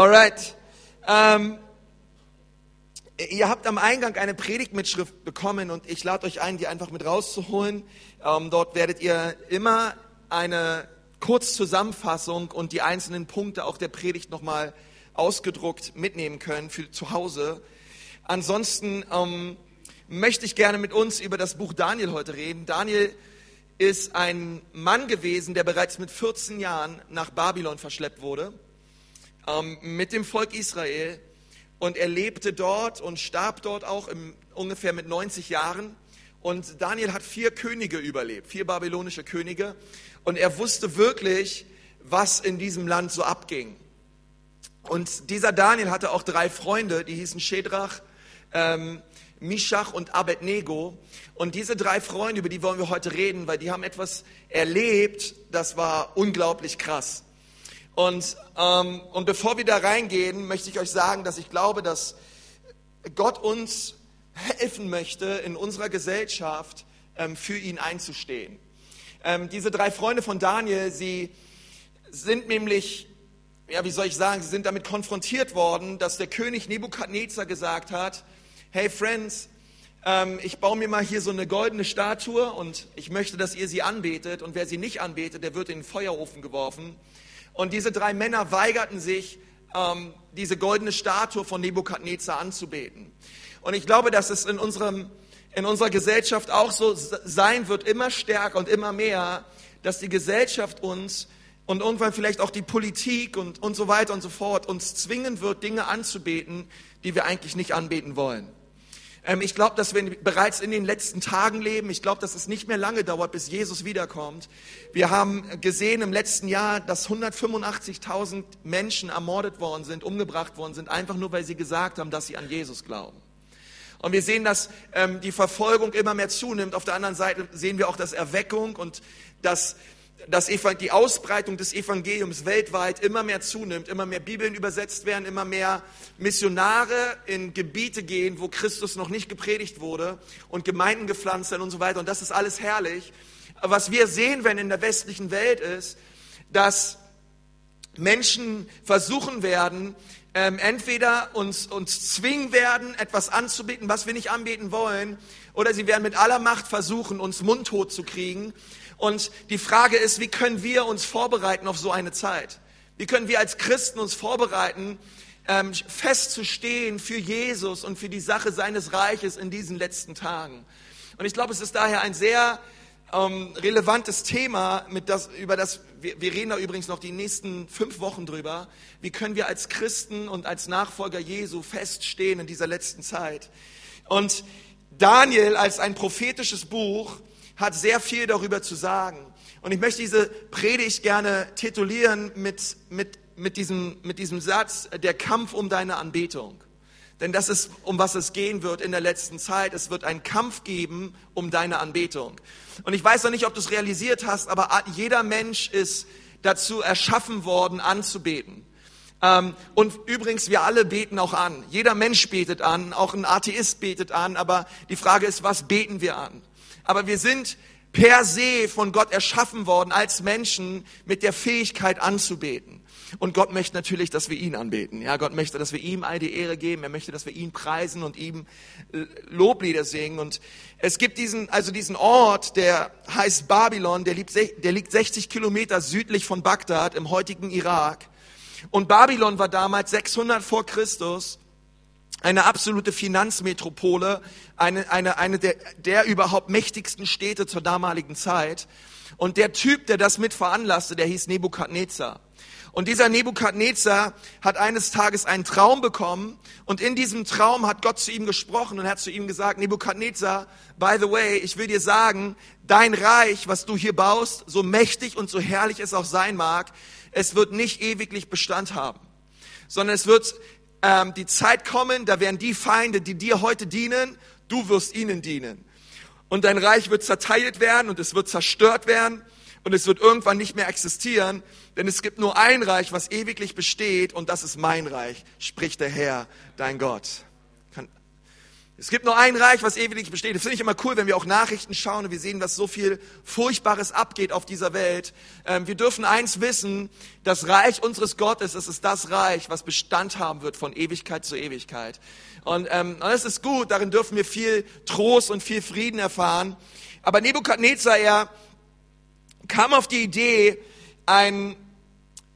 Alright. Ähm, ihr habt am Eingang eine Predigtmitschrift bekommen und ich lade euch ein, die einfach mit rauszuholen. Ähm, dort werdet ihr immer eine Kurzzusammenfassung und die einzelnen Punkte auch der Predigt nochmal ausgedruckt mitnehmen können für zu Hause. Ansonsten ähm, möchte ich gerne mit uns über das Buch Daniel heute reden. Daniel ist ein Mann gewesen, der bereits mit 14 Jahren nach Babylon verschleppt wurde, ähm, mit dem Volk Israel. Und er lebte dort und starb dort auch im, ungefähr mit 90 Jahren. Und Daniel hat vier Könige überlebt, vier babylonische Könige. Und er wusste wirklich, was in diesem Land so abging. Und dieser Daniel hatte auch drei Freunde, die hießen Shedrach, ähm, Mishach und Abednego. Und diese drei Freunde, über die wollen wir heute reden, weil die haben etwas erlebt, das war unglaublich krass. Und, und bevor wir da reingehen, möchte ich euch sagen, dass ich glaube, dass Gott uns helfen möchte, in unserer Gesellschaft ähm, für ihn einzustehen. Ähm, diese drei Freunde von Daniel, sie sind nämlich, ja, wie soll ich sagen, sie sind damit konfrontiert worden, dass der König Nebukadnezar gesagt hat, hey Friends, ähm, ich baue mir mal hier so eine goldene Statue und ich möchte, dass ihr sie anbetet und wer sie nicht anbetet, der wird in den Feuerofen geworfen. Und diese drei Männer weigerten sich, ähm, diese goldene Statue von Nebukadnezar anzubeten. Und ich glaube, dass es in, unserem, in unserer Gesellschaft auch so sein wird, immer stärker und immer mehr, dass die Gesellschaft uns und irgendwann vielleicht auch die Politik und, und so weiter und so fort uns zwingen wird, Dinge anzubeten, die wir eigentlich nicht anbeten wollen. Ähm, ich glaube, dass wir bereits in den letzten Tagen leben. Ich glaube, dass es nicht mehr lange dauert, bis Jesus wiederkommt. Wir haben gesehen im letzten Jahr, dass 185.000 Menschen ermordet worden sind, umgebracht worden sind, einfach nur, weil sie gesagt haben, dass sie an Jesus glauben. Und wir sehen, dass ähm, die Verfolgung immer mehr zunimmt. Auf der anderen Seite sehen wir auch, dass Erweckung und dass dass die Ausbreitung des Evangeliums weltweit immer mehr zunimmt, immer mehr Bibeln übersetzt werden, immer mehr Missionare in Gebiete gehen, wo Christus noch nicht gepredigt wurde und Gemeinden gepflanzt werden und so weiter. Und das ist alles herrlich. Aber was wir sehen, wenn in der westlichen Welt ist, dass Menschen versuchen werden, ähm, entweder uns, uns zwingen werden, etwas anzubieten, was wir nicht anbeten wollen, oder sie werden mit aller Macht versuchen, uns mundtot zu kriegen und die Frage ist, wie können wir uns vorbereiten auf so eine Zeit? Wie können wir als Christen uns vorbereiten, ähm, festzustehen für Jesus und für die Sache seines Reiches in diesen letzten Tagen? Und ich glaube, es ist daher ein sehr ähm, relevantes Thema, mit das, über das wir, wir reden da übrigens noch die nächsten fünf Wochen drüber. Wie können wir als Christen und als Nachfolger Jesu feststehen in dieser letzten Zeit? Und Daniel als ein prophetisches Buch hat sehr viel darüber zu sagen. Und ich möchte diese Predigt gerne titulieren mit, mit, mit, diesem, mit diesem Satz, der Kampf um deine Anbetung. Denn das ist, um was es gehen wird in der letzten Zeit. Es wird einen Kampf geben um deine Anbetung. Und ich weiß noch nicht, ob du es realisiert hast, aber jeder Mensch ist dazu erschaffen worden, anzubeten. Ähm, und übrigens, wir alle beten auch an. Jeder Mensch betet an, auch ein Atheist betet an. Aber die Frage ist, was beten wir an? aber wir sind per se von Gott erschaffen worden als Menschen mit der Fähigkeit anzubeten. Und Gott möchte natürlich, dass wir ihn anbeten. Ja, Gott möchte, dass wir ihm all die Ehre geben. Er möchte, dass wir ihn preisen und ihm äh, Loblieder singen. Und es gibt diesen, also diesen Ort, der heißt Babylon, der liegt, der liegt 60 Kilometer südlich von Bagdad im heutigen Irak. Und Babylon war damals 600 vor Christus eine absolute Finanzmetropole, eine, eine, eine der, der überhaupt mächtigsten Städte zur damaligen Zeit. Und der Typ, der das mit veranlasste, der hieß Nebukadnezar. Und dieser Nebukadnezar hat eines Tages einen Traum bekommen. Und in diesem Traum hat Gott zu ihm gesprochen und hat zu ihm gesagt, Nebukadnezar, by the way, ich will dir sagen, dein Reich, was du hier baust, so mächtig und so herrlich es auch sein mag, es wird nicht ewiglich Bestand haben, sondern es wird ähm, die Zeit kommen, da werden die Feinde, die dir heute dienen, du wirst ihnen dienen. Und dein Reich wird zerteilt werden und es wird zerstört werden und es wird irgendwann nicht mehr existieren, denn es gibt nur ein Reich, was ewiglich besteht und das ist mein Reich, spricht der Herr, dein Gott. Es gibt nur ein Reich, was ewig besteht. Das finde ich immer cool, wenn wir auch Nachrichten schauen und wir sehen, was so viel Furchtbares abgeht auf dieser Welt. Ähm, wir dürfen eins wissen, das Reich unseres Gottes, es ist das Reich, was Bestand haben wird von Ewigkeit zu Ewigkeit. Und, ähm, das ist gut, darin dürfen wir viel Trost und viel Frieden erfahren. Aber Nebukadnezar, er kam auf die Idee, ein,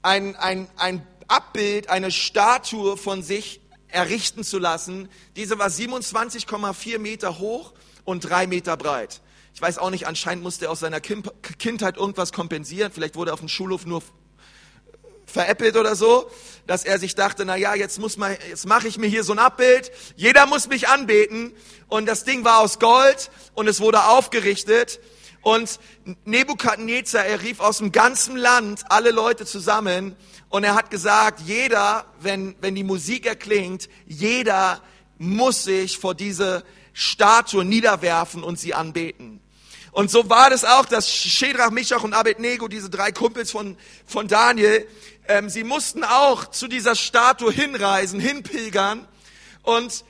ein, ein, ein Abbild, eine Statue von sich errichten zu lassen. Diese war 27,4 Meter hoch und drei Meter breit. Ich weiß auch nicht, anscheinend musste er aus seiner Kindheit irgendwas kompensieren. Vielleicht wurde er auf dem Schulhof nur veräppelt oder so, dass er sich dachte, na ja, jetzt muss man, jetzt mache ich mir hier so ein Abbild. Jeder muss mich anbeten. Und das Ding war aus Gold und es wurde aufgerichtet. Und Nebukadnezar, er rief aus dem ganzen Land alle Leute zusammen und er hat gesagt, jeder, wenn, wenn die Musik erklingt, jeder muss sich vor diese Statue niederwerfen und sie anbeten. Und so war das auch, dass Shedrach, Mischach und Abednego, diese drei Kumpels von, von Daniel, ähm, sie mussten auch zu dieser Statue hinreisen, hinpilgern und,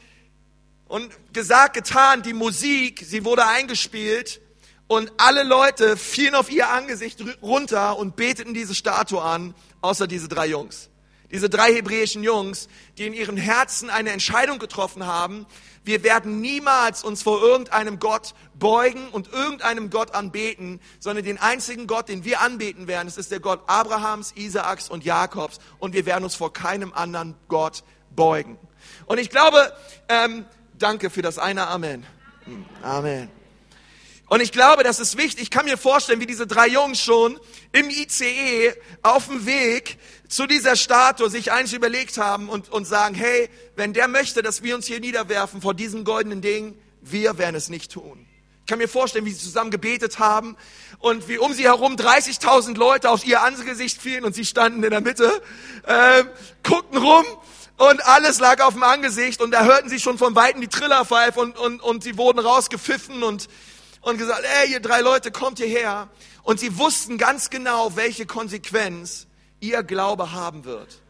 und gesagt, getan, die Musik, sie wurde eingespielt und alle Leute fielen auf ihr Angesicht runter und beteten diese Statue an außer diese drei Jungs. Diese drei hebräischen Jungs, die in ihren Herzen eine Entscheidung getroffen haben. Wir werden niemals uns vor irgendeinem Gott beugen und irgendeinem Gott anbeten, sondern den einzigen Gott, den wir anbeten werden, das ist der Gott Abrahams, Isaaks und Jakobs. Und wir werden uns vor keinem anderen Gott beugen. Und ich glaube, ähm, danke für das eine Amen. Amen. Und ich glaube, das ist wichtig. Ich kann mir vorstellen, wie diese drei Jungs schon im ICE auf dem Weg zu dieser Statue sich eins überlegt haben und, und sagen, hey, wenn der möchte, dass wir uns hier niederwerfen vor diesem goldenen Ding, wir werden es nicht tun. Ich kann mir vorstellen, wie sie zusammen gebetet haben und wie um sie herum 30.000 Leute auf ihr Angesicht fielen und sie standen in der Mitte, äh, guckten rum und alles lag auf dem Angesicht und da hörten sie schon von Weitem die Trillerpfeife und, und, und sie wurden rausgepfiffen und und gesagt, ey, ihr drei Leute, kommt hierher. Und sie wussten ganz genau, welche Konsequenz ihr Glaube haben wird.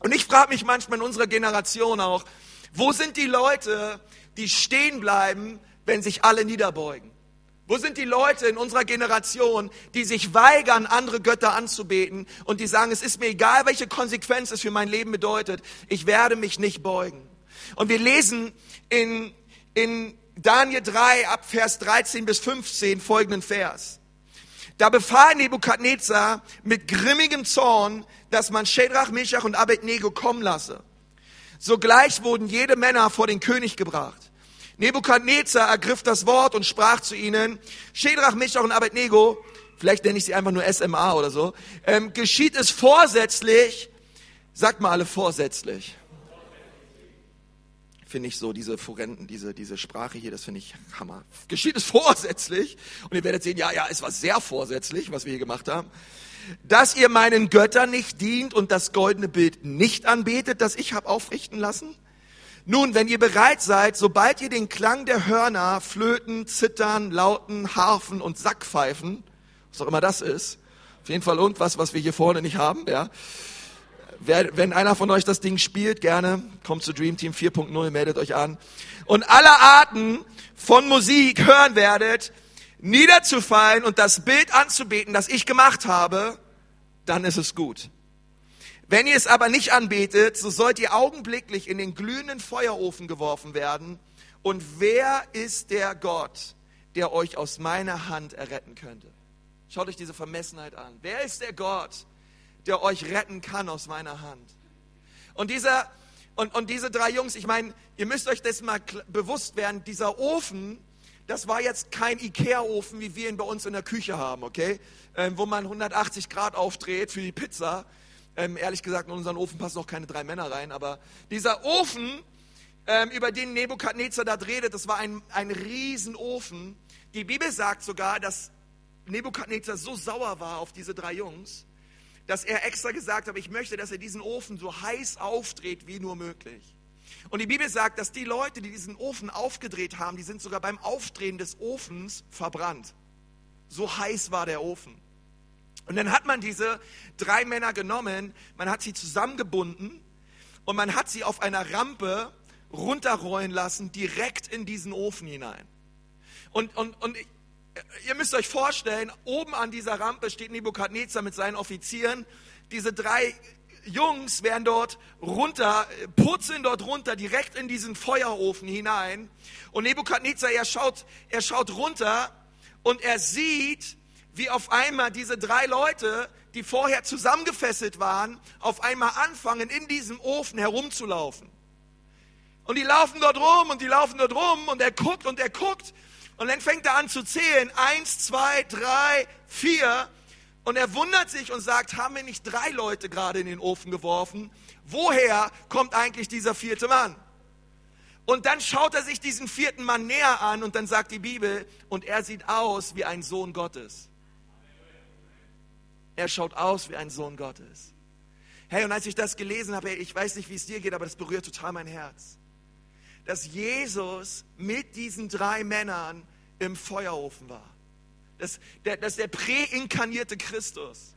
Und ich frage mich manchmal in unserer Generation auch, wo sind die Leute, die stehen bleiben, wenn sich alle niederbeugen? Wo sind die Leute in unserer Generation, die sich weigern, andere Götter anzubeten und die sagen, es ist mir egal, welche Konsequenz es für mein Leben bedeutet, ich werde mich nicht beugen. Und wir lesen in, in Daniel 3 ab Vers 13 bis 15 folgenden Vers. Da befahl Nebukadnezar mit grimmigem Zorn, dass man Shedrach, Meshach und Abednego kommen lasse. Sogleich wurden jede Männer vor den König gebracht. Nebukadnezar ergriff das Wort und sprach zu ihnen, Shedrach, Meshach und Abednego, vielleicht nenne ich sie einfach nur SMA oder so, ähm, geschieht es vorsätzlich, sagt mal alle vorsätzlich finde ich so diese Forenten, diese, diese Sprache hier, das finde ich Hammer. Geschieht es vorsätzlich, und ihr werdet sehen, ja, ja, es war sehr vorsätzlich, was wir hier gemacht haben, dass ihr meinen Göttern nicht dient und das goldene Bild nicht anbetet, das ich habe aufrichten lassen? Nun, wenn ihr bereit seid, sobald ihr den Klang der Hörner, Flöten, Zittern, Lauten, Harfen und Sackpfeifen, was auch immer das ist, auf jeden Fall irgendwas, was wir hier vorne nicht haben, ja, Wer, wenn einer von euch das Ding spielt, gerne, kommt zu Dream Team 4.0, meldet euch an. Und alle Arten von Musik hören werdet, niederzufallen und das Bild anzubeten, das ich gemacht habe, dann ist es gut. Wenn ihr es aber nicht anbetet, so sollt ihr augenblicklich in den glühenden Feuerofen geworfen werden. Und wer ist der Gott, der euch aus meiner Hand erretten könnte? Schaut euch diese Vermessenheit an. Wer ist der Gott, der euch retten kann aus meiner Hand. Und dieser, und, und diese drei Jungs, ich meine, ihr müsst euch das mal bewusst werden, dieser Ofen, das war jetzt kein Ikea-Ofen, wie wir ihn bei uns in der Küche haben, okay? Ähm, wo man 180 Grad aufdreht für die Pizza. Ähm, ehrlich gesagt, in unseren Ofen passen auch keine drei Männer rein, aber dieser Ofen, ähm, über den Nebukadnezar da redet, das war ein, ein Riesenofen. Die Bibel sagt sogar, dass Nebukadnezar so sauer war auf diese drei Jungs, dass er extra gesagt hat, ich möchte, dass er diesen Ofen so heiß aufdreht wie nur möglich. Und die Bibel sagt, dass die Leute, die diesen Ofen aufgedreht haben, die sind sogar beim Aufdrehen des Ofens verbrannt. So heiß war der Ofen. Und dann hat man diese drei Männer genommen, man hat sie zusammengebunden und man hat sie auf einer Rampe runterrollen lassen, direkt in diesen Ofen hinein. Und, und, und ihr müsst euch vorstellen, oben an dieser Rampe steht Nebukadnezar mit seinen Offizieren. Diese drei Jungs werden dort runter, purzeln dort runter, direkt in diesen Feuerofen hinein. Und Nebukadnezar, er schaut, er schaut runter und er sieht, wie auf einmal diese drei Leute, die vorher zusammengefesselt waren, auf einmal anfangen, in diesem Ofen herumzulaufen. Und die laufen dort rum und die laufen dort rum und er guckt und er guckt und dann fängt er an zu zählen. Eins, zwei, drei, vier. Und er wundert sich und sagt, haben wir nicht drei Leute gerade in den Ofen geworfen? Woher kommt eigentlich dieser vierte Mann? Und dann schaut er sich diesen vierten Mann näher an und dann sagt die Bibel, und er sieht aus wie ein Sohn Gottes. Er schaut aus wie ein Sohn Gottes. Hey, und als ich das gelesen habe, ich weiß nicht, wie es dir geht, aber das berührt total mein Herz. Dass Jesus mit diesen drei Männern im Feuerofen war. Dass der, dass der präinkarnierte Christus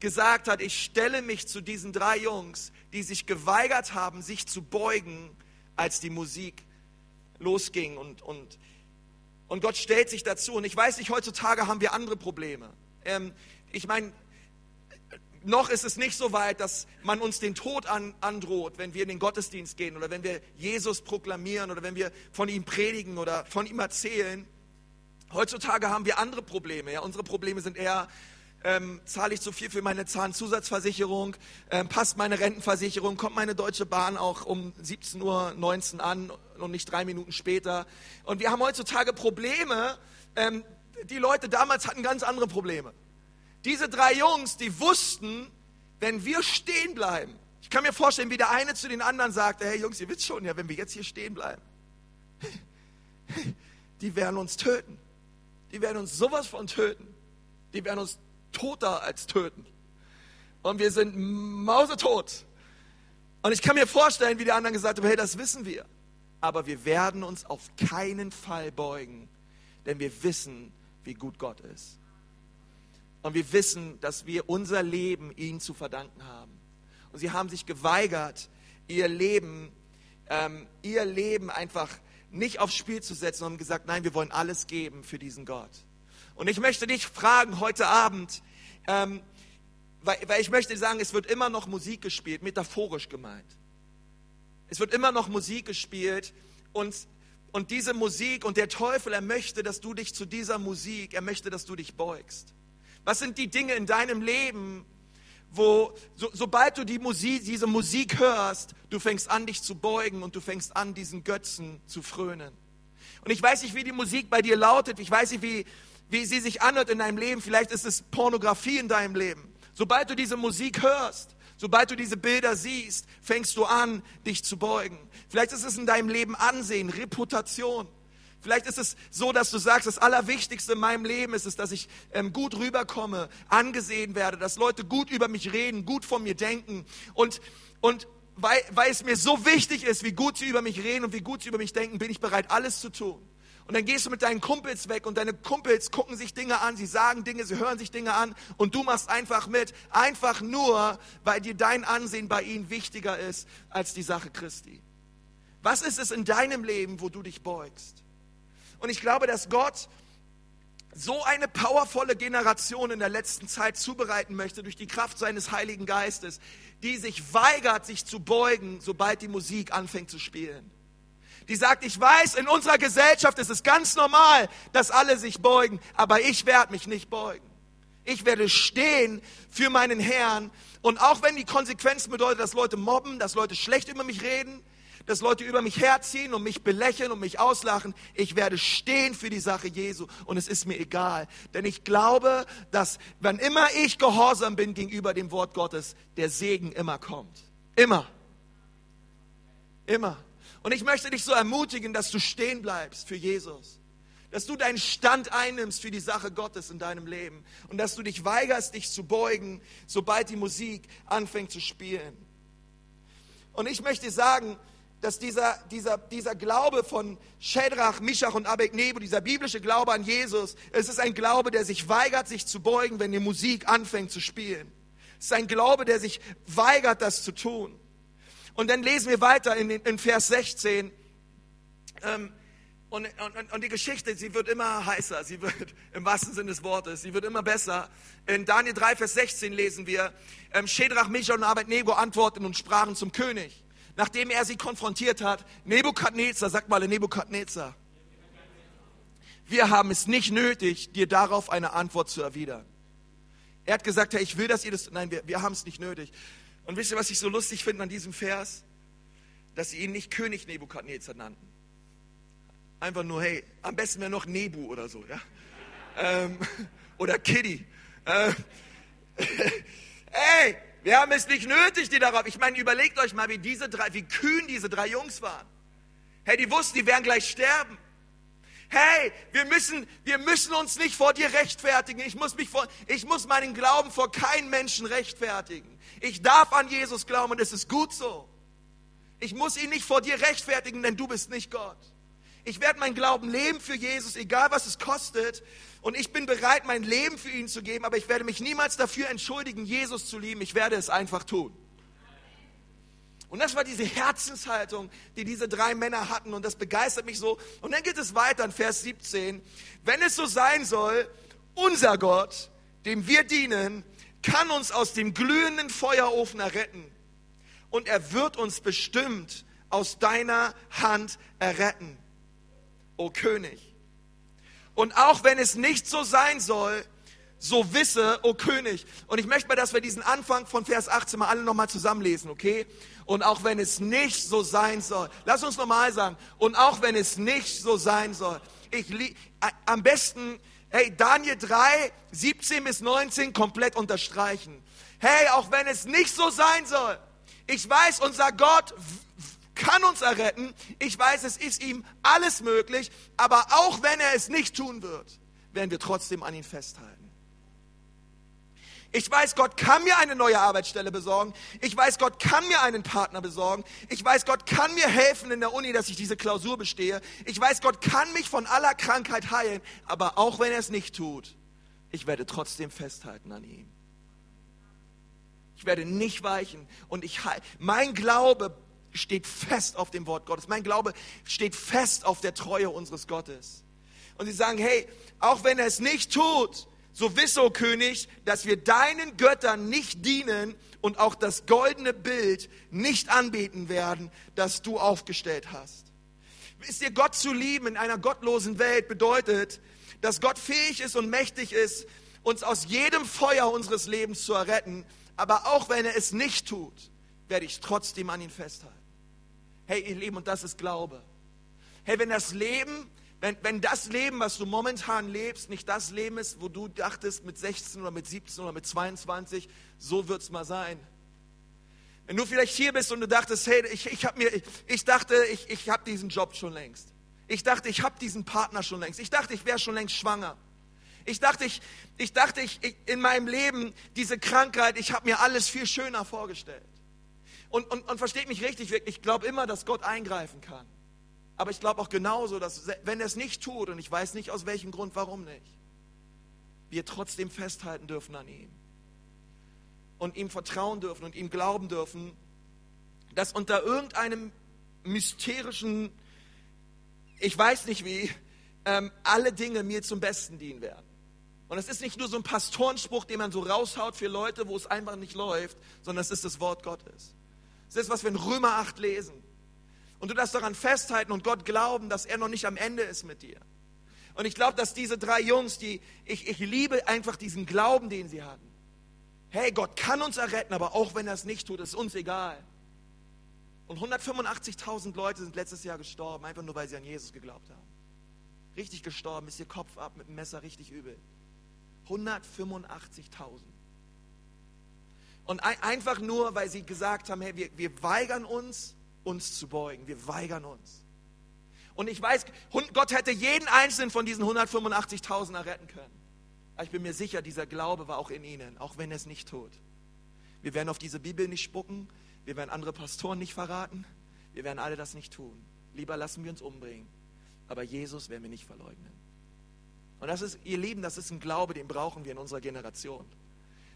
gesagt hat, ich stelle mich zu diesen drei Jungs, die sich geweigert haben, sich zu beugen, als die Musik losging. Und, und, und Gott stellt sich dazu. Und ich weiß nicht, heutzutage haben wir andere Probleme. Ähm, ich meine, noch ist es nicht so weit, dass man uns den Tod an, androht, wenn wir in den Gottesdienst gehen oder wenn wir Jesus proklamieren oder wenn wir von ihm predigen oder von ihm erzählen. Heutzutage haben wir andere Probleme. Ja? Unsere Probleme sind eher, ähm, zahle ich zu viel für meine Zahnzusatzversicherung, ähm, passt meine Rentenversicherung, kommt meine Deutsche Bahn auch um 17.19 Uhr an und nicht drei Minuten später. Und wir haben heutzutage Probleme. Ähm, die Leute damals hatten ganz andere Probleme. Diese drei Jungs, die wussten, wenn wir stehen bleiben, ich kann mir vorstellen, wie der eine zu den anderen sagte, hey Jungs, ihr wisst schon, ja, wenn wir jetzt hier stehen bleiben, die werden uns töten. Die werden uns sowas von töten. Die werden uns toter als töten. Und wir sind mausetot. Und ich kann mir vorstellen, wie die anderen gesagt haben, hey, das wissen wir. Aber wir werden uns auf keinen Fall beugen, denn wir wissen, wie gut Gott ist. Und wir wissen, dass wir unser Leben ihm zu verdanken haben. Und sie haben sich geweigert, ihr Leben, ähm, ihr Leben einfach nicht aufs Spiel zu setzen und haben gesagt, nein, wir wollen alles geben für diesen Gott. Und ich möchte dich fragen heute Abend, ähm, weil, weil ich möchte sagen, es wird immer noch Musik gespielt, metaphorisch gemeint. Es wird immer noch Musik gespielt und, und diese Musik und der Teufel, er möchte, dass du dich zu dieser Musik, er möchte, dass du dich beugst. Was sind die Dinge in deinem Leben, wo so, sobald du die Musik, diese Musik hörst, du fängst an, dich zu beugen und du fängst an, diesen Götzen zu frönen. Und ich weiß nicht, wie die Musik bei dir lautet, ich weiß nicht, wie, wie sie sich anhört in deinem Leben, vielleicht ist es Pornografie in deinem Leben. Sobald du diese Musik hörst, sobald du diese Bilder siehst, fängst du an, dich zu beugen. Vielleicht ist es in deinem Leben Ansehen, Reputation. Vielleicht ist es so, dass du sagst, das Allerwichtigste in meinem Leben ist es, dass ich ähm, gut rüberkomme, angesehen werde, dass Leute gut über mich reden, gut von mir denken. Und, und weil, weil es mir so wichtig ist, wie gut sie über mich reden und wie gut sie über mich denken, bin ich bereit, alles zu tun. Und dann gehst du mit deinen Kumpels weg und deine Kumpels gucken sich Dinge an, sie sagen Dinge, sie hören sich Dinge an und du machst einfach mit. Einfach nur, weil dir dein Ansehen bei ihnen wichtiger ist als die Sache Christi. Was ist es in deinem Leben, wo du dich beugst? Und ich glaube, dass Gott so eine powervolle Generation in der letzten Zeit zubereiten möchte durch die Kraft seines Heiligen Geistes, die sich weigert, sich zu beugen, sobald die Musik anfängt zu spielen. Die sagt, ich weiß, in unserer Gesellschaft ist es ganz normal, dass alle sich beugen, aber ich werde mich nicht beugen. Ich werde stehen für meinen Herrn. Und auch wenn die Konsequenz bedeutet, dass Leute mobben, dass Leute schlecht über mich reden, dass Leute über mich herziehen und mich belächeln und mich auslachen. Ich werde stehen für die Sache Jesu und es ist mir egal. Denn ich glaube, dass wann immer ich gehorsam bin gegenüber dem Wort Gottes, der Segen immer kommt. Immer. Immer. Und ich möchte dich so ermutigen, dass du stehen bleibst für Jesus. Dass du deinen Stand einnimmst für die Sache Gottes in deinem Leben. Und dass du dich weigerst, dich zu beugen, sobald die Musik anfängt zu spielen. Und ich möchte sagen, dass dieser, dieser, dieser Glaube von Shedrach, Mishach und Abednego, dieser biblische Glaube an Jesus, es ist ein Glaube, der sich weigert, sich zu beugen, wenn die Musik anfängt zu spielen. Es ist ein Glaube, der sich weigert, das zu tun. Und dann lesen wir weiter in, in Vers 16. Ähm, und, und, und, die Geschichte, sie wird immer heißer, sie wird im wahrsten Sinne des Wortes, sie wird immer besser. In Daniel 3, Vers 16 lesen wir, ähm, Shedrach, Mischa und Abednego antworteten und sprachen zum König, nachdem er sie konfrontiert hat, Nebukadnezar, sagt mal Nebukadnezar, wir haben es nicht nötig, dir darauf eine Antwort zu erwidern. Er hat gesagt, hey, ich will, dass ihr das, nein, wir, wir haben es nicht nötig. Und wisst ihr, was ich so lustig finde an diesem Vers? Dass sie ihn nicht König Nebukadnezar nannten. Einfach nur, hey, am besten wäre noch Nebu oder so, ja? Ähm, oder Kitty. Ähm, hey, wir haben es nicht nötig, die darauf. Ich meine, überlegt euch mal, wie diese drei, wie kühn diese drei Jungs waren. Hey, die wussten, die werden gleich sterben. Hey, wir müssen, wir müssen uns nicht vor dir rechtfertigen. Ich muss mich vor, ich muss meinen Glauben vor keinem Menschen rechtfertigen. Ich darf an Jesus glauben und es ist gut so. Ich muss ihn nicht vor dir rechtfertigen, denn du bist nicht Gott. Ich werde mein Glauben leben für Jesus, egal was es kostet. Und ich bin bereit, mein Leben für ihn zu geben, aber ich werde mich niemals dafür entschuldigen, Jesus zu lieben. Ich werde es einfach tun. Und das war diese Herzenshaltung, die diese drei Männer hatten. Und das begeistert mich so. Und dann geht es weiter in Vers 17. Wenn es so sein soll, unser Gott, dem wir dienen, kann uns aus dem glühenden Feuerofen erretten. Und er wird uns bestimmt aus deiner Hand erretten o König. Und auch wenn es nicht so sein soll, so wisse, o König. Und ich möchte mal, dass wir diesen Anfang von Vers 18 mal alle nochmal zusammenlesen, okay? Und auch wenn es nicht so sein soll, lass uns nochmal sagen, und auch wenn es nicht so sein soll, ich am besten, hey, Daniel 3, 17 bis 19 komplett unterstreichen. Hey, auch wenn es nicht so sein soll, ich weiß, unser Gott kann uns erretten. Ich weiß, es ist ihm alles möglich, aber auch wenn er es nicht tun wird, werden wir trotzdem an ihn festhalten. Ich weiß, Gott kann mir eine neue Arbeitsstelle besorgen. Ich weiß, Gott kann mir einen Partner besorgen. Ich weiß, Gott kann mir helfen in der Uni, dass ich diese Klausur bestehe. Ich weiß, Gott kann mich von aller Krankheit heilen. Aber auch wenn er es nicht tut, ich werde trotzdem festhalten an ihm. Ich werde nicht weichen. Und ich, mein Glaube steht fest auf dem Wort Gottes. Mein Glaube steht fest auf der Treue unseres Gottes. Und sie sagen, hey, auch wenn er es nicht tut, so wisse, o König, dass wir deinen Göttern nicht dienen und auch das goldene Bild nicht anbeten werden, das du aufgestellt hast. Wisst ihr, Gott zu lieben in einer gottlosen Welt bedeutet, dass Gott fähig ist und mächtig ist, uns aus jedem Feuer unseres Lebens zu erretten. Aber auch wenn er es nicht tut, werde ich trotzdem an ihn festhalten. Hey, ihr Lieben, und das ist Glaube. Hey, wenn das Leben, wenn, wenn das Leben, was du momentan lebst, nicht das Leben ist, wo du dachtest mit 16 oder mit 17 oder mit 22, so wird es mal sein. Wenn du vielleicht hier bist und du dachtest, hey, ich, ich, hab mir, ich, ich dachte, ich, ich habe diesen Job schon längst. Ich dachte, ich habe diesen Partner schon längst. Ich dachte, ich wäre schon längst schwanger. Ich dachte, ich, ich dachte, ich, ich in meinem Leben diese Krankheit, ich habe mir alles viel schöner vorgestellt. Und, und, und versteht mich richtig, ich glaube immer, dass Gott eingreifen kann. Aber ich glaube auch genauso, dass wenn er es nicht tut, und ich weiß nicht aus welchem Grund, warum nicht, wir trotzdem festhalten dürfen an ihm. Und ihm vertrauen dürfen und ihm glauben dürfen, dass unter irgendeinem mysterischen, ich weiß nicht wie, ähm, alle Dinge mir zum Besten dienen werden. Und es ist nicht nur so ein Pastorenspruch, den man so raushaut für Leute, wo es einfach nicht läuft, sondern es ist das Wort Gottes. Das ist, was wir in Römer 8 lesen. Und du darfst daran festhalten und Gott glauben, dass er noch nicht am Ende ist mit dir. Und ich glaube, dass diese drei Jungs, die, ich, ich liebe einfach diesen Glauben, den sie hatten. Hey, Gott kann uns erretten, aber auch wenn er es nicht tut, ist uns egal. Und 185.000 Leute sind letztes Jahr gestorben, einfach nur weil sie an Jesus geglaubt haben. Richtig gestorben, ist ihr Kopf ab mit dem Messer richtig übel. 185.000. Und einfach nur, weil sie gesagt haben, hey, wir, wir weigern uns, uns zu beugen. Wir weigern uns. Und ich weiß, Gott hätte jeden einzelnen von diesen 185.000 erretten können. Aber ich bin mir sicher, dieser Glaube war auch in ihnen, auch wenn er es nicht tut. Wir werden auf diese Bibel nicht spucken, wir werden andere Pastoren nicht verraten, wir werden alle das nicht tun. Lieber lassen wir uns umbringen. Aber Jesus werden wir nicht verleugnen. Und das ist, ihr Lieben, das ist ein Glaube, den brauchen wir in unserer Generation.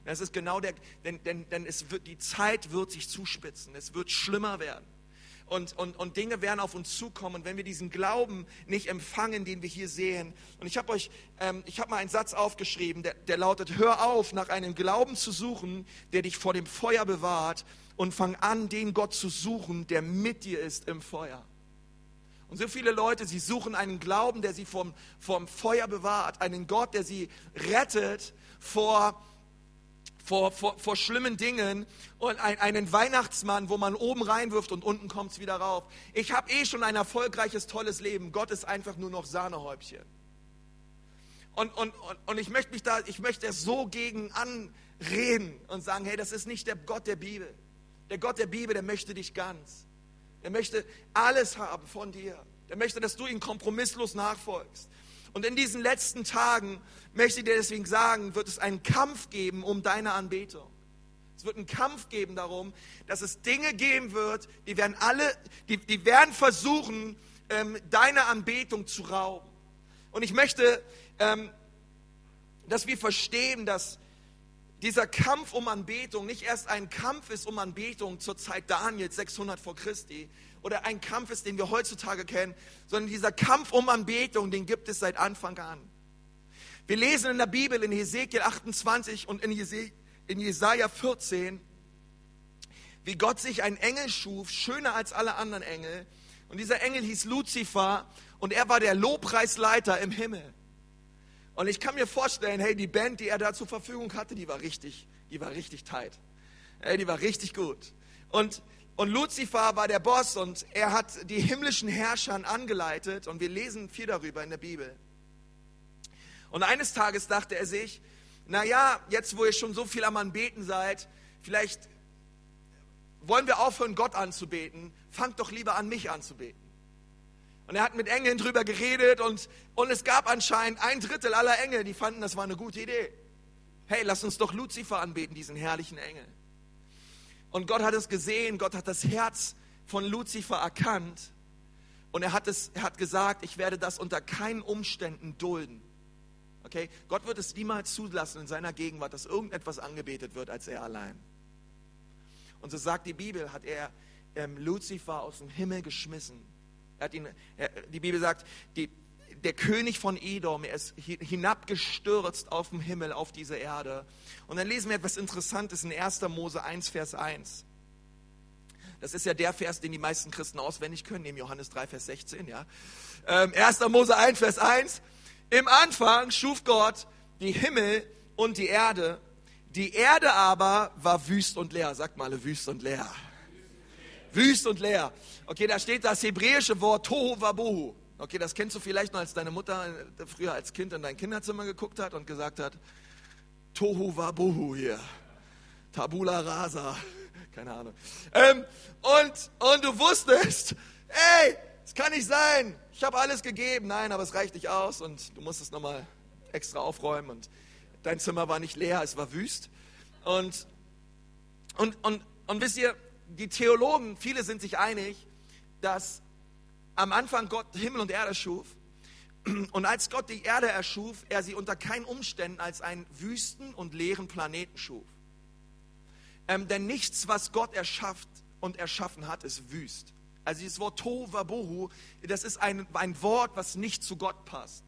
Das ist genau der, denn, denn, denn es wird, die Zeit wird sich zuspitzen, es wird schlimmer werden. Und, und, und Dinge werden auf uns zukommen. Wenn wir diesen Glauben nicht empfangen, den wir hier sehen. Und ich habe euch, ähm, ich habe mal einen Satz aufgeschrieben, der, der lautet, hör auf, nach einem Glauben zu suchen, der dich vor dem Feuer bewahrt und fang an, den Gott zu suchen, der mit dir ist im Feuer. Und so viele Leute, sie suchen einen Glauben, der sie vom, vom Feuer bewahrt, einen Gott, der sie rettet vor, vor, vor, vor schlimmen Dingen und ein, einen Weihnachtsmann, wo man oben reinwirft und unten kommt es wieder rauf. Ich habe eh schon ein erfolgreiches, tolles Leben. Gott ist einfach nur noch Sahnehäubchen. Und, und, und, und ich möchte mich da, ich möchte es so gegen anreden und sagen, hey, das ist nicht der Gott der Bibel. Der Gott der Bibel, der möchte dich ganz. Der möchte alles haben von dir. Der möchte, dass du ihm kompromisslos nachfolgst. Und in diesen letzten Tagen möchte ich dir deswegen sagen, wird es einen Kampf geben um deine Anbetung. Es wird einen Kampf geben darum, dass es Dinge geben wird, die werden alle, die, die werden versuchen, ähm, deine Anbetung zu rauben. Und ich möchte, ähm, dass wir verstehen, dass dieser Kampf um Anbetung nicht erst ein Kampf ist um Anbetung zur Zeit Daniels 600 vor Christi, oder ein Kampf ist, den wir heutzutage kennen, sondern dieser Kampf um Anbetung, den gibt es seit Anfang an. Wir lesen in der Bibel in Hesekiel 28 und in, Jesaja 14, wie Gott sich einen Engel schuf, schöner als alle anderen Engel. Und dieser Engel hieß Luzifer und er war der Lobpreisleiter im Himmel. Und ich kann mir vorstellen, hey, die Band, die er da zur Verfügung hatte, die war richtig, die war richtig tight. Hey, die war richtig gut. Und und Luzifer war der Boss und er hat die himmlischen Herrscher angeleitet und wir lesen viel darüber in der Bibel. Und eines Tages dachte er sich, naja, jetzt wo ihr schon so viel am Anbeten seid, vielleicht wollen wir aufhören, Gott anzubeten, fangt doch lieber an, mich anzubeten. Und er hat mit Engeln drüber geredet und, und es gab anscheinend ein Drittel aller Engel, die fanden, das war eine gute Idee. Hey, lass uns doch Luzifer anbeten, diesen herrlichen Engel. Und Gott hat es gesehen, Gott hat das Herz von Luzifer erkannt und er hat, es, er hat gesagt, ich werde das unter keinen Umständen dulden. Okay? Gott wird es niemals zulassen in seiner Gegenwart, dass irgendetwas angebetet wird als er allein. Und so sagt die Bibel, hat er ähm, Luzifer aus dem Himmel geschmissen. Er hat ihn, er, die Bibel sagt, die, der König von Edom, er ist hinabgestürzt auf dem Himmel, auf diese Erde. Und dann lesen wir etwas Interessantes in 1. Mose 1, Vers 1. Das ist ja der Vers, den die meisten Christen auswendig können, neben Johannes 3, Vers 16. Ja. Ähm, 1. Mose 1, Vers 1. Im Anfang schuf Gott die Himmel und die Erde. Die Erde aber war wüst und leer. Sagt mal, wüst und leer. Wüst und leer. Okay, da steht das hebräische Wort Tohu Wabohu. Okay, das kennst du vielleicht noch, als deine Mutter äh, früher als Kind in dein Kinderzimmer geguckt hat und gesagt hat, Tohu Wabohu hier, Tabula Rasa, keine Ahnung. Ähm, und, und du wusstest, ey, es kann nicht sein, ich habe alles gegeben. Nein, aber es reicht nicht aus und du musst es nochmal extra aufräumen und dein Zimmer war nicht leer, es war wüst. Und, und, und, und wisst ihr, die Theologen, viele sind sich einig, dass am Anfang Gott Himmel und Erde schuf. Und als Gott die Erde erschuf, er sie unter keinen Umständen als einen wüsten und leeren Planeten schuf. Ähm, denn nichts, was Gott erschafft und erschaffen hat, ist wüst. Also dieses Wort Tohuwabohu, das ist ein, ein Wort, was nicht zu Gott passt.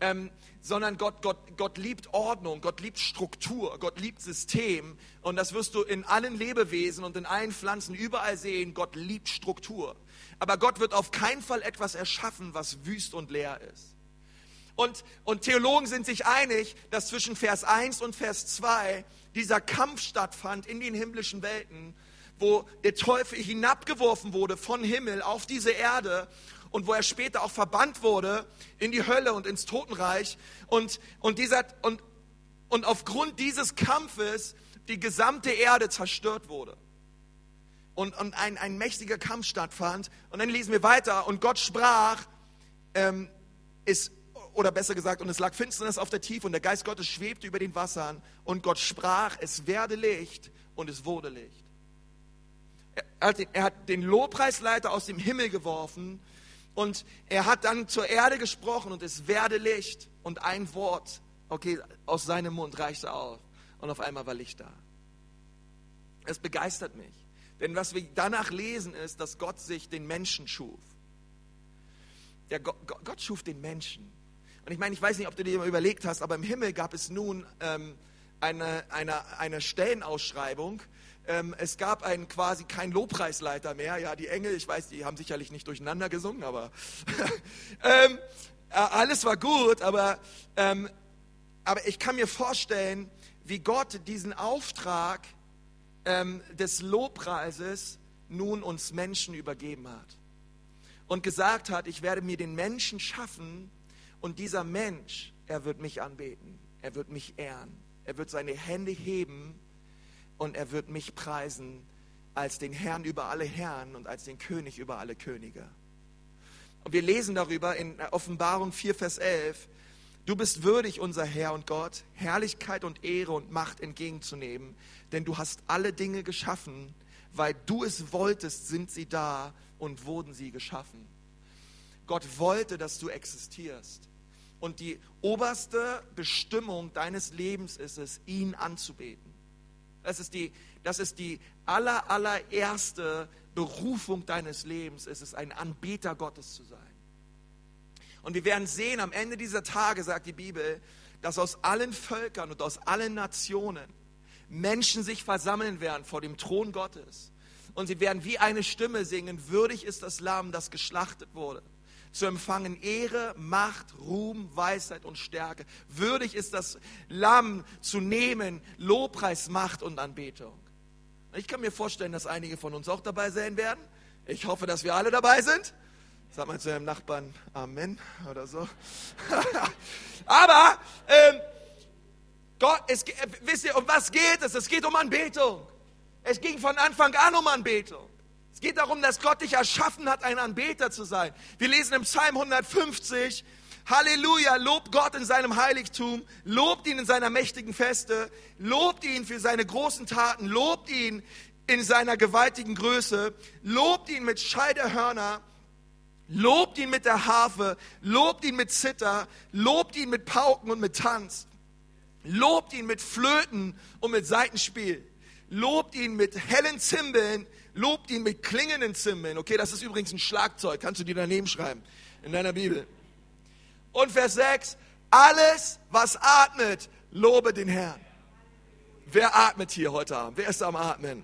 Ähm, sondern Gott, Gott, Gott liebt Ordnung, Gott liebt Struktur, Gott liebt System. Und das wirst du in allen Lebewesen und in allen Pflanzen überall sehen. Gott liebt Struktur. Aber Gott wird auf keinen Fall etwas erschaffen, was wüst und leer ist. Und, und Theologen sind sich einig, dass zwischen Vers 1 und Vers 2 dieser Kampf stattfand in den himmlischen Welten, wo der Teufel hinabgeworfen wurde von Himmel auf diese Erde und wo er später auch verbannt wurde in die Hölle und ins Totenreich. Und, und, dieser, und, und aufgrund dieses Kampfes die gesamte Erde zerstört wurde und, und ein, ein mächtiger Kampf stattfand. Und dann lesen wir weiter und Gott sprach, ähm, ist, oder besser gesagt, und es lag Finsternis auf der Tiefe und der Geist Gottes schwebte über den Wassern und Gott sprach, es werde Licht und es wurde Licht. Er hat, den, er hat den Lobpreisleiter aus dem Himmel geworfen und er hat dann zur Erde gesprochen und es werde Licht und ein Wort, okay, aus seinem Mund reichte auf. Und auf einmal war Licht da. Es begeistert mich. Denn was wir danach lesen, ist, dass Gott sich den Menschen schuf. Ja, Gott, Gott schuf den Menschen. Und ich meine, ich weiß nicht, ob du dir mal überlegt hast, aber im Himmel gab es nun ähm, eine, eine, eine Stellenausschreibung. Ähm, es gab einen quasi keinen Lobpreisleiter mehr. Ja, die Engel, ich weiß, die haben sicherlich nicht durcheinander gesungen, aber ähm, äh, alles war gut. Aber, ähm, aber ich kann mir vorstellen, wie Gott diesen Auftrag ähm, des Lobpreises nun uns Menschen übergeben hat und gesagt hat, ich werde mir den Menschen schaffen und dieser Mensch, er wird mich anbeten, er wird mich ehren, er wird seine Hände heben und er wird mich preisen als den Herrn über alle Herren und als den König über alle Könige. Und wir lesen darüber in Offenbarung 4, Vers 11, Du bist würdig, unser Herr und Gott, Herrlichkeit und Ehre und Macht entgegenzunehmen, denn du hast alle Dinge geschaffen, weil du es wolltest, sind sie da und wurden sie geschaffen. Gott wollte, dass du existierst. Und die oberste Bestimmung deines Lebens ist es, ihn anzubeten. Das ist die, das ist die aller, allererste Berufung deines Lebens, es ist ein Anbeter Gottes zu sein. Und wir werden sehen, am Ende dieser Tage, sagt die Bibel, dass aus allen Völkern und aus allen Nationen Menschen sich versammeln werden vor dem Thron Gottes. Und sie werden wie eine Stimme singen, würdig ist das Lamm, das geschlachtet wurde, zu empfangen Ehre, Macht, Ruhm, Weisheit und Stärke. Würdig ist das Lamm zu nehmen, Lobpreis, Macht und Anbetung. Ich kann mir vorstellen, dass einige von uns auch dabei sein werden. Ich hoffe, dass wir alle dabei sind. Sag mal zu deinem Nachbarn Amen oder so. Aber ähm, Gott, es, wisst ihr, um was geht es? Es geht um Anbetung. Es ging von Anfang an um Anbetung. Es geht darum, dass Gott dich erschaffen hat, ein Anbeter zu sein. Wir lesen im Psalm 150, Halleluja, lobt Gott in seinem Heiligtum, lobt ihn in seiner mächtigen Feste, lobt ihn für seine großen Taten, lobt ihn in seiner gewaltigen Größe, lobt ihn mit Scheidehörner, Lobt ihn mit der Harfe, lobt ihn mit Zither, lobt ihn mit Pauken und mit Tanz. Lobt ihn mit Flöten und mit Seitenspiel. Lobt ihn mit hellen Zimbeln, lobt ihn mit klingenden Zimbeln. Okay, das ist übrigens ein Schlagzeug, kannst du dir daneben schreiben in deiner Bibel. Und Vers 6, alles, was atmet, lobe den Herrn. Wer atmet hier heute Abend? Wer ist am Atmen?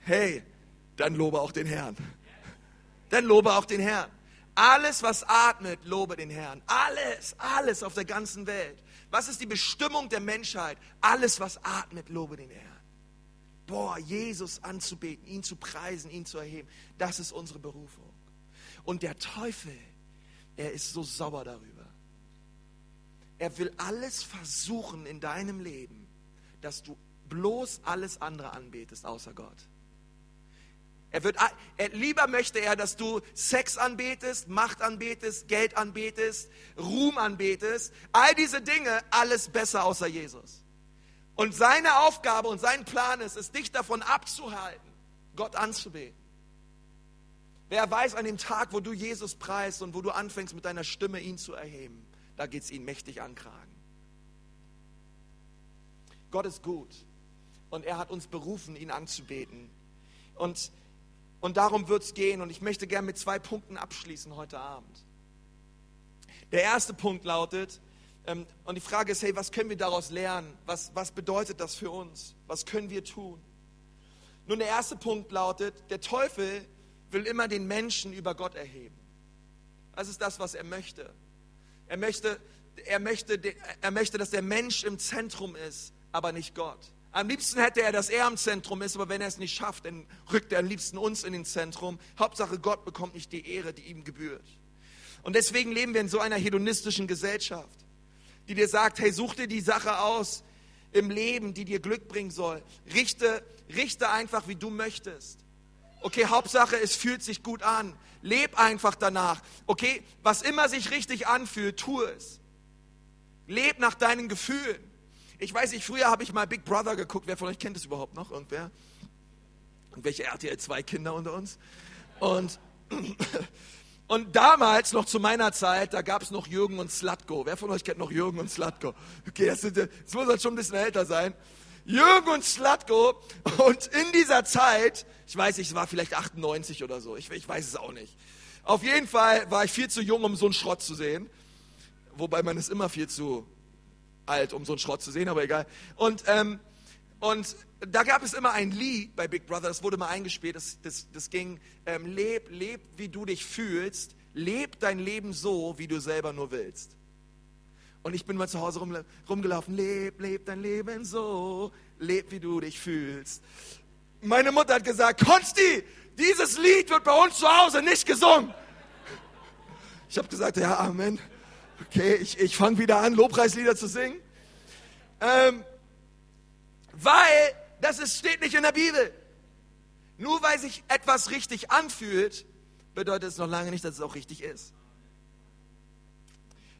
Hey, dann lobe auch den Herrn dann lobe auch den Herrn. Alles, was atmet, lobe den Herrn. Alles, alles auf der ganzen Welt. Was ist die Bestimmung der Menschheit? Alles, was atmet, lobe den Herrn. Boah, Jesus anzubeten, ihn zu preisen, ihn zu erheben, das ist unsere Berufung. Und der Teufel, er ist so sauer darüber. Er will alles versuchen in deinem Leben, dass du bloß alles andere anbetest außer Gott. Er wird, er, lieber möchte er, dass du Sex anbetest, Macht anbetest, Geld anbetest, Ruhm anbetest. All diese Dinge, alles besser außer Jesus. Und seine Aufgabe und sein Plan ist es, dich davon abzuhalten, Gott anzubeten. Wer weiß, an dem Tag, wo du Jesus preist und wo du anfängst, mit deiner Stimme ihn zu erheben, da geht es ihn mächtig ankragen. Gott ist gut und er hat uns berufen, ihn anzubeten. Und und darum wird es gehen. Und ich möchte gerne mit zwei Punkten abschließen heute Abend. Der erste Punkt lautet, und die Frage ist, hey, was können wir daraus lernen? Was, was bedeutet das für uns? Was können wir tun? Nun, der erste Punkt lautet, der Teufel will immer den Menschen über Gott erheben. Das ist das, was er möchte. Er möchte, er möchte, er möchte dass der Mensch im Zentrum ist, aber nicht Gott. Am liebsten hätte er, dass er im Zentrum ist, aber wenn er es nicht schafft, dann rückt er am liebsten uns in den Zentrum. Hauptsache, Gott bekommt nicht die Ehre, die ihm gebührt. Und deswegen leben wir in so einer hedonistischen Gesellschaft, die dir sagt, hey, such dir die Sache aus im Leben, die dir Glück bringen soll. Richte, richte einfach, wie du möchtest. Okay, Hauptsache, es fühlt sich gut an. Leb einfach danach. Okay, was immer sich richtig anfühlt, tu es. Leb nach deinen Gefühlen. Ich weiß nicht, früher habe ich mal Big Brother geguckt. Wer von euch kennt es überhaupt noch? Irgendwer? Und welche RTL 2 Kinder unter uns? Und Und damals, noch zu meiner Zeit, da gab es noch Jürgen und Slatko. Wer von euch kennt noch Jürgen und Slatko? Okay, das, sind, das muss halt schon ein bisschen älter sein. Jürgen und Slatko. Und in dieser Zeit, ich weiß nicht, es war vielleicht 98 oder so, ich, ich weiß es auch nicht. Auf jeden Fall war ich viel zu jung, um so einen Schrott zu sehen. Wobei man ist immer viel zu alt, um so einen Schrott zu sehen, aber egal. Und, ähm, und da gab es immer ein Lied bei Big Brother, das wurde mal eingespielt, das, das, das ging, ähm, leb, leb, wie du dich fühlst, leb dein Leben so, wie du selber nur willst. Und ich bin mal zu Hause rum, rumgelaufen, leb, leb dein Leben so, leb, wie du dich fühlst. Meine Mutter hat gesagt, Konsti, dieses Lied wird bei uns zu Hause nicht gesungen. Ich habe gesagt, ja, Amen. Okay, ich, ich fange wieder an, Lobpreislieder zu singen. Ähm, weil das ist, steht nicht in der Bibel. Nur weil sich etwas richtig anfühlt, bedeutet es noch lange nicht, dass es auch richtig ist.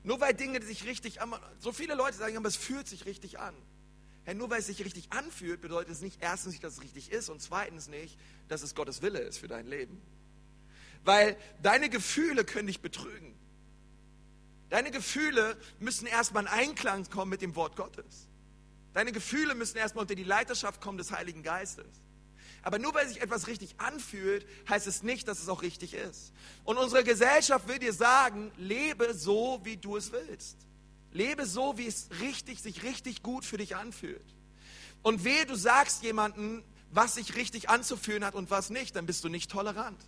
Nur weil Dinge sich richtig an, so viele Leute sagen, aber es fühlt sich richtig an. Hey, nur weil es sich richtig anfühlt, bedeutet es nicht erstens nicht, dass es richtig ist und zweitens nicht, dass es Gottes Wille ist für dein Leben. Weil deine Gefühle können dich betrügen. Deine Gefühle müssen erstmal in Einklang kommen mit dem Wort Gottes. Deine Gefühle müssen erstmal unter die Leiterschaft kommen des Heiligen Geistes. Aber nur weil sich etwas richtig anfühlt, heißt es nicht, dass es auch richtig ist. Und unsere Gesellschaft will dir sagen, lebe so, wie du es willst. Lebe so, wie es richtig, sich richtig gut für dich anfühlt. Und wehe, du sagst jemandem, was sich richtig anzufühlen hat und was nicht, dann bist du nicht tolerant.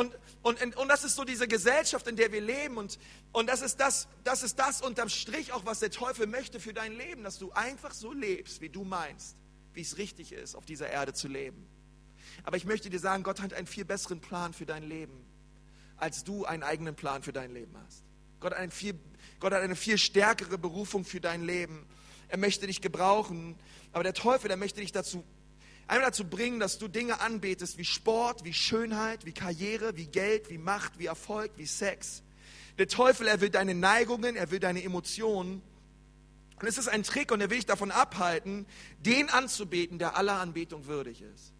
Und, und, und das ist so diese Gesellschaft, in der wir leben. Und, und das, ist das, das ist das unterm Strich auch, was der Teufel möchte für dein Leben, dass du einfach so lebst, wie du meinst, wie es richtig ist, auf dieser Erde zu leben. Aber ich möchte dir sagen, Gott hat einen viel besseren Plan für dein Leben, als du einen eigenen Plan für dein Leben hast. Gott hat, viel, Gott hat eine viel stärkere Berufung für dein Leben. Er möchte dich gebrauchen, aber der Teufel, der möchte dich dazu einmal dazu bringen, dass du Dinge anbetest wie Sport, wie Schönheit, wie Karriere, wie Geld, wie Macht, wie Erfolg, wie Sex. Der Teufel, er will deine Neigungen, er will deine Emotionen. Und es ist ein Trick und er will dich davon abhalten, den anzubeten, der aller Anbetung würdig ist.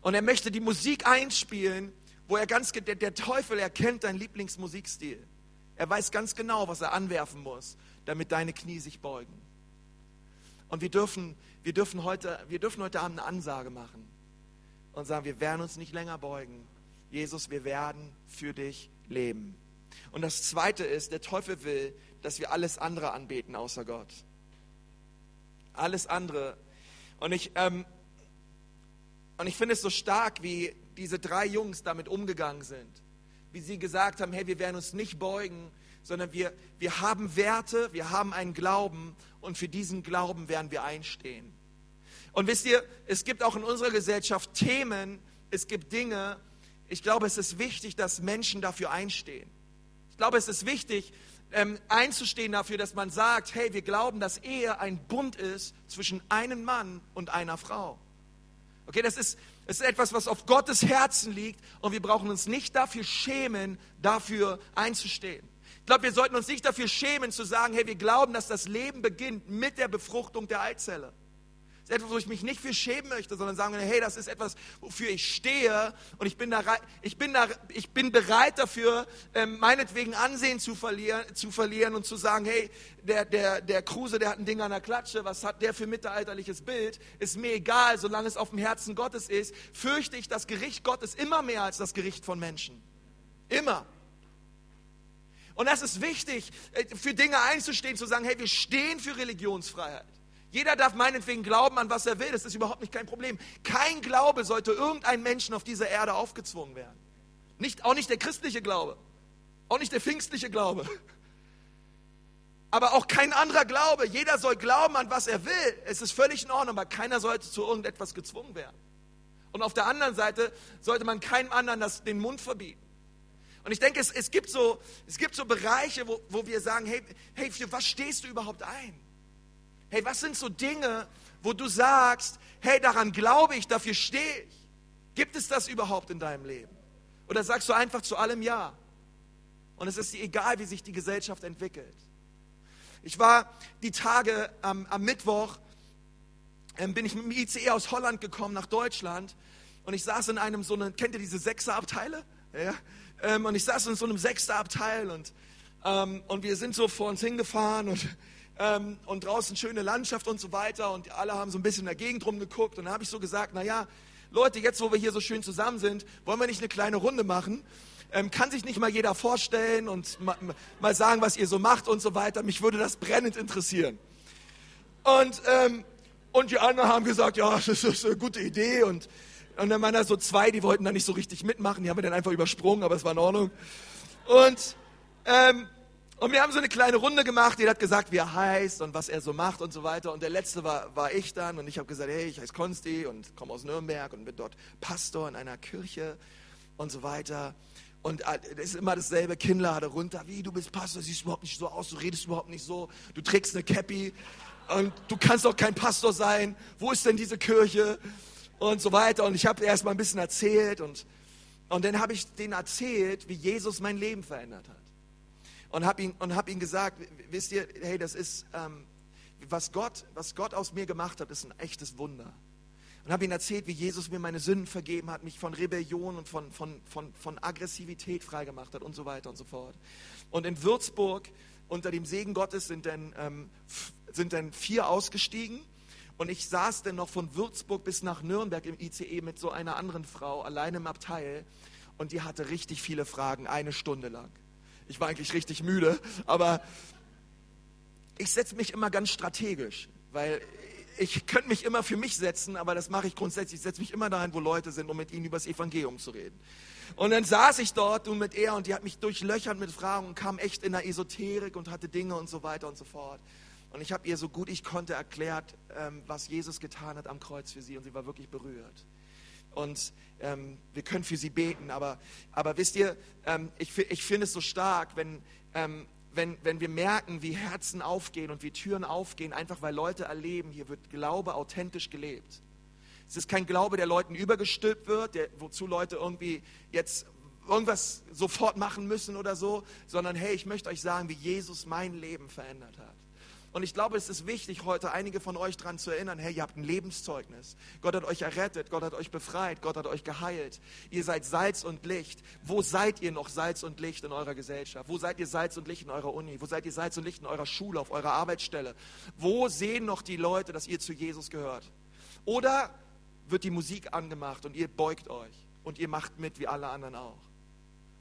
Und er möchte die Musik einspielen, wo er ganz, der, der Teufel erkennt deinen Lieblingsmusikstil. Er weiß ganz genau, was er anwerfen muss, damit deine Knie sich beugen. Und wir dürfen, wir dürfen, heute, wir dürfen heute Abend eine Ansage machen und sagen, wir werden uns nicht länger beugen. Jesus, wir werden für dich leben. Und das Zweite ist, der Teufel will, dass wir alles andere anbeten außer Gott. Alles andere. Und ich, ähm, und ich finde es so stark, wie diese drei Jungs damit umgegangen sind. Wie sie gesagt haben, hey, wir werden uns nicht beugen, sondern wir, wir haben Werte, wir haben einen Glauben und für diesen Glauben werden wir einstehen. Und wisst ihr, es gibt auch in unserer Gesellschaft Themen, es gibt Dinge, ich glaube, es ist wichtig, dass Menschen dafür einstehen. Ich glaube, es ist wichtig, ähm, einzustehen dafür, dass man sagt, hey, wir glauben, dass Ehe ein Bund ist zwischen einem Mann und einer Frau. Okay, das ist, das ist etwas, was auf Gottes Herzen liegt und wir brauchen uns nicht dafür schämen, dafür einzustehen. Ich glaube, wir sollten uns nicht dafür schämen zu sagen, hey, wir glauben, dass das Leben beginnt mit der Befruchtung der Eizelle. Das ist etwas, wo ich mich nicht für schämen möchte, sondern sagen, hey, das ist etwas, wofür ich stehe und ich bin, da, ich bin, da, ich bin bereit dafür, ähm, meinetwegen Ansehen zu verlieren, zu verlieren und zu sagen, hey, der, der, der Kruse, der hat ein Ding an der Klatsche, was hat der für mittelalterliches Bild? Ist mir egal, solange es auf dem Herzen Gottes ist, fürchte ich das Gericht Gottes immer mehr als das Gericht von Menschen. Immer. Und das ist wichtig, äh, für Dinge einzustehen, zu sagen, hey, wir stehen für Religionsfreiheit. Jeder darf meinetwegen glauben an was er will, das ist überhaupt nicht kein Problem. Kein Glaube sollte irgendein Menschen auf dieser Erde aufgezwungen werden. Nicht, auch nicht der christliche Glaube, auch nicht der pfingstliche Glaube, aber auch kein anderer Glaube. Jeder soll glauben an was er will. Es ist völlig in Ordnung, aber keiner sollte zu irgendetwas gezwungen werden. Und auf der anderen Seite sollte man keinem anderen das, den Mund verbieten. Und ich denke, es, es, gibt, so, es gibt so Bereiche, wo, wo wir sagen, hey, hey, für was stehst du überhaupt ein? Hey, was sind so Dinge, wo du sagst, hey, daran glaube ich, dafür stehe ich? Gibt es das überhaupt in deinem Leben? Oder sagst du einfach zu allem Ja? Und es ist dir egal, wie sich die Gesellschaft entwickelt. Ich war die Tage am, am Mittwoch, ähm, bin ich mit dem ICE aus Holland gekommen nach Deutschland und ich saß in einem so eine, kennt ihr diese Sechserabteile? Ja? Ähm, und ich saß in so einem Sechsterabteil und, ähm, und wir sind so vor uns hingefahren und, ähm, und draußen schöne Landschaft und so weiter und alle haben so ein bisschen in der Gegend rumgeguckt und dann habe ich so gesagt, naja, Leute, jetzt wo wir hier so schön zusammen sind, wollen wir nicht eine kleine Runde machen? Ähm, kann sich nicht mal jeder vorstellen und ma, mal sagen, was ihr so macht und so weiter. Mich würde das brennend interessieren. Und, ähm, und die anderen haben gesagt, ja, das ist eine gute Idee und und dann waren da so zwei, die wollten da nicht so richtig mitmachen, die haben wir dann einfach übersprungen, aber es war in Ordnung. Und, ähm, und wir haben so eine kleine Runde gemacht, jeder hat gesagt, wie er heißt und was er so macht und so weiter. Und der letzte war, war ich dann und ich habe gesagt, hey, ich heiße Konsti und komme aus Nürnberg und bin dort Pastor in einer Kirche und so weiter. Und es äh, ist immer dasselbe, Kinnlade runter, wie, du bist Pastor, siehst überhaupt nicht so aus, du redest überhaupt nicht so, du trägst eine Cappy und du kannst doch kein Pastor sein, wo ist denn diese Kirche? Und so weiter. Und ich habe erst mal ein bisschen erzählt und, und dann habe ich denen erzählt, wie Jesus mein Leben verändert hat. Und habe ihn, hab ihn gesagt, wisst ihr, hey, das ist, ähm, was, Gott, was Gott aus mir gemacht hat, ist ein echtes Wunder. Und habe ihm erzählt, wie Jesus mir meine Sünden vergeben hat, mich von Rebellion und von, von, von, von Aggressivität freigemacht hat und so weiter und so fort. Und in Würzburg unter dem Segen Gottes sind dann, ähm, sind dann vier ausgestiegen und ich saß dann noch von Würzburg bis nach Nürnberg im ICE mit so einer anderen Frau, allein im Abteil. Und die hatte richtig viele Fragen, eine Stunde lang. Ich war eigentlich richtig müde, aber ich setze mich immer ganz strategisch, weil ich könnte mich immer für mich setzen, aber das mache ich grundsätzlich. Ich setze mich immer dahin, wo Leute sind, um mit ihnen über das Evangelium zu reden. Und dann saß ich dort und mit ihr und die hat mich durchlöchert mit Fragen und kam echt in der Esoterik und hatte Dinge und so weiter und so fort. Und ich habe ihr so gut ich konnte erklärt, ähm, was Jesus getan hat am Kreuz für sie. Und sie war wirklich berührt. Und ähm, wir können für sie beten. Aber, aber wisst ihr, ähm, ich, ich finde es so stark, wenn, ähm, wenn, wenn wir merken, wie Herzen aufgehen und wie Türen aufgehen, einfach weil Leute erleben, hier wird Glaube authentisch gelebt. Es ist kein Glaube, der Leuten übergestülpt wird, der, wozu Leute irgendwie jetzt irgendwas sofort machen müssen oder so, sondern hey, ich möchte euch sagen, wie Jesus mein Leben verändert hat. Und ich glaube, es ist wichtig, heute einige von euch daran zu erinnern, hey, ihr habt ein Lebenszeugnis. Gott hat euch errettet, Gott hat euch befreit, Gott hat euch geheilt. Ihr seid Salz und Licht. Wo seid ihr noch Salz und Licht in eurer Gesellschaft? Wo seid ihr Salz und Licht in eurer Uni? Wo seid ihr Salz und Licht in eurer Schule, auf eurer Arbeitsstelle? Wo sehen noch die Leute, dass ihr zu Jesus gehört? Oder wird die Musik angemacht und ihr beugt euch und ihr macht mit wie alle anderen auch?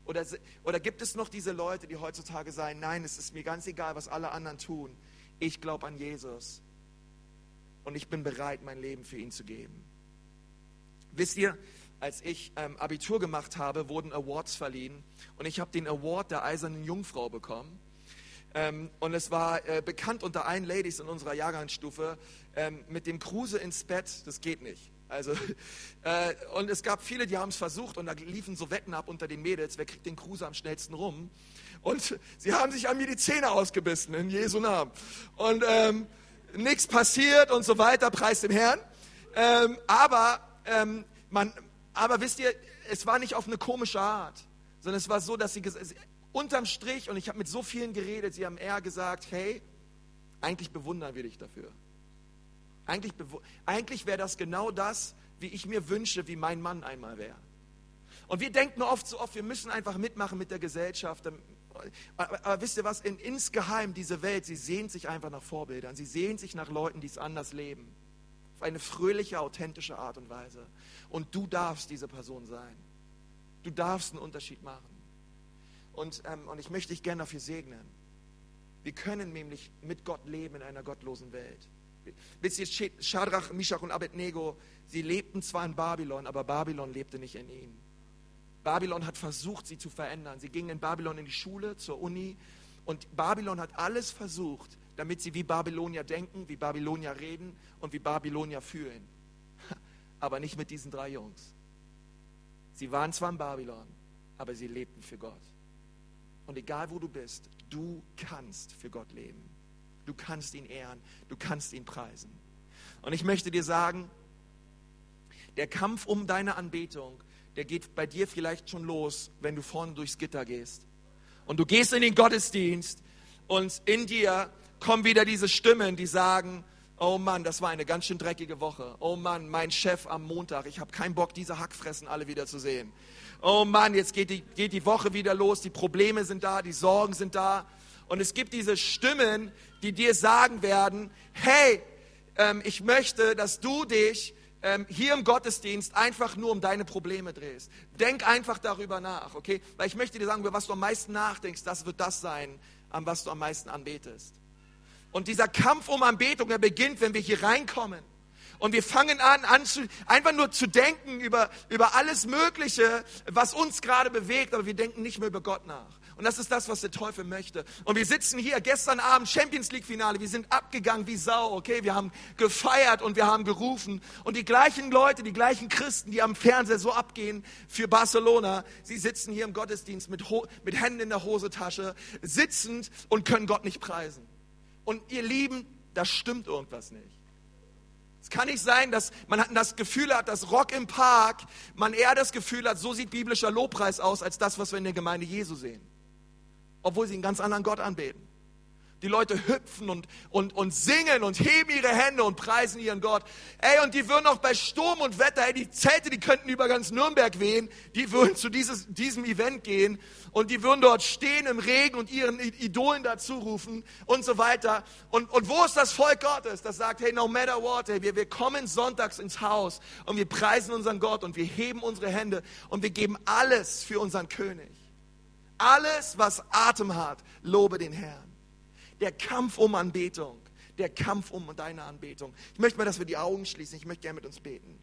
Oder, oder gibt es noch diese Leute, die heutzutage sagen, nein, es ist mir ganz egal, was alle anderen tun ich glaube an Jesus und ich bin bereit, mein Leben für ihn zu geben. Wisst ihr, als ich ähm, Abitur gemacht habe, wurden Awards verliehen und ich habe den Award der Eisernen Jungfrau bekommen. Ähm, und es war äh, bekannt unter allen Ladies in unserer Jahrgangsstufe, ähm, mit dem Kruse ins Bett, das geht nicht. Also, äh, und es gab viele, die haben es versucht und da liefen so Wetten ab unter den Mädels, wer kriegt den Kruse am schnellsten rum. Und sie haben sich an mir die Zähne ausgebissen, in Jesu Namen. Und ähm, nichts passiert und so weiter, preis dem Herrn. Ähm, aber, ähm, man, aber wisst ihr, es war nicht auf eine komische Art, sondern es war so, dass sie, unterm Strich, und ich habe mit so vielen geredet, sie haben eher gesagt, hey, eigentlich bewundern wir dich dafür. Eigentlich, eigentlich wäre das genau das, wie ich mir wünsche, wie mein Mann einmal wäre. Und wir denken oft so oft, wir müssen einfach mitmachen mit der Gesellschaft. Aber, aber wisst ihr was, in, insgeheim diese Welt, sie sehnt sich einfach nach Vorbildern. Sie sehnt sich nach Leuten, die es anders leben. Auf eine fröhliche, authentische Art und Weise. Und du darfst diese Person sein. Du darfst einen Unterschied machen. Und, ähm, und ich möchte dich gerne dafür segnen. Wir können nämlich mit Gott leben in einer gottlosen Welt. Wisst ihr, Shadrach, Mishach und Abednego, sie lebten zwar in Babylon, aber Babylon lebte nicht in ihnen. Babylon hat versucht, sie zu verändern. Sie gingen in Babylon in die Schule, zur Uni und Babylon hat alles versucht, damit sie wie Babylonier denken, wie Babylonier reden und wie Babylonier fühlen. Aber nicht mit diesen drei Jungs. Sie waren zwar in Babylon, aber sie lebten für Gott. Und egal wo du bist, du kannst für Gott leben. Du kannst ihn ehren, du kannst ihn preisen. Und ich möchte dir sagen, der Kampf um deine Anbetung, der geht bei dir vielleicht schon los, wenn du vorne durchs Gitter gehst. Und du gehst in den Gottesdienst und in dir kommen wieder diese Stimmen, die sagen, Oh Mann, das war eine ganz schön dreckige Woche. Oh Mann, mein Chef am Montag. Ich habe keinen Bock, diese Hackfressen alle wieder zu sehen. Oh Mann, jetzt geht die, geht die Woche wieder los. Die Probleme sind da, die Sorgen sind da. Und es gibt diese Stimmen, die dir sagen werden, hey, ähm, ich möchte, dass du dich ähm, hier im Gottesdienst einfach nur um deine Probleme drehst. Denk einfach darüber nach, okay? Weil ich möchte dir sagen, über was du am meisten nachdenkst, das wird das sein, an was du am meisten anbetest. Und dieser Kampf um Anbetung, der beginnt, wenn wir hier reinkommen. Und wir fangen an, an zu, einfach nur zu denken über, über alles Mögliche, was uns gerade bewegt, aber wir denken nicht mehr über Gott nach. Und das ist das, was der Teufel möchte. Und wir sitzen hier gestern Abend Champions League Finale. Wir sind abgegangen wie Sau, okay? Wir haben gefeiert und wir haben gerufen. Und die gleichen Leute, die gleichen Christen, die am Fernseher so abgehen für Barcelona, sie sitzen hier im Gottesdienst mit, mit Händen in der Hosentasche, sitzend und können Gott nicht preisen. Und ihr Lieben, da stimmt irgendwas nicht. Es kann nicht sein, dass man das Gefühl hat, dass Rock im Park, man eher das Gefühl hat, so sieht biblischer Lobpreis aus, als das, was wir in der Gemeinde Jesu sehen obwohl sie einen ganz anderen Gott anbeten. Die Leute hüpfen und, und, und singen und heben ihre Hände und preisen ihren Gott. Ey, und die würden auch bei Sturm und Wetter, ey, die Zelte, die könnten über ganz Nürnberg wehen, die würden zu dieses, diesem Event gehen und die würden dort stehen im Regen und ihren Idolen dazu rufen und so weiter. Und, und wo ist das Volk Gottes, das sagt, hey, no matter what, ey, wir, wir kommen sonntags ins Haus und wir preisen unseren Gott und wir heben unsere Hände und wir geben alles für unseren König. Alles, was Atem hat, lobe den Herrn. Der Kampf um Anbetung, der Kampf um deine Anbetung. Ich möchte mal, dass wir die Augen schließen. Ich möchte gerne mit uns beten.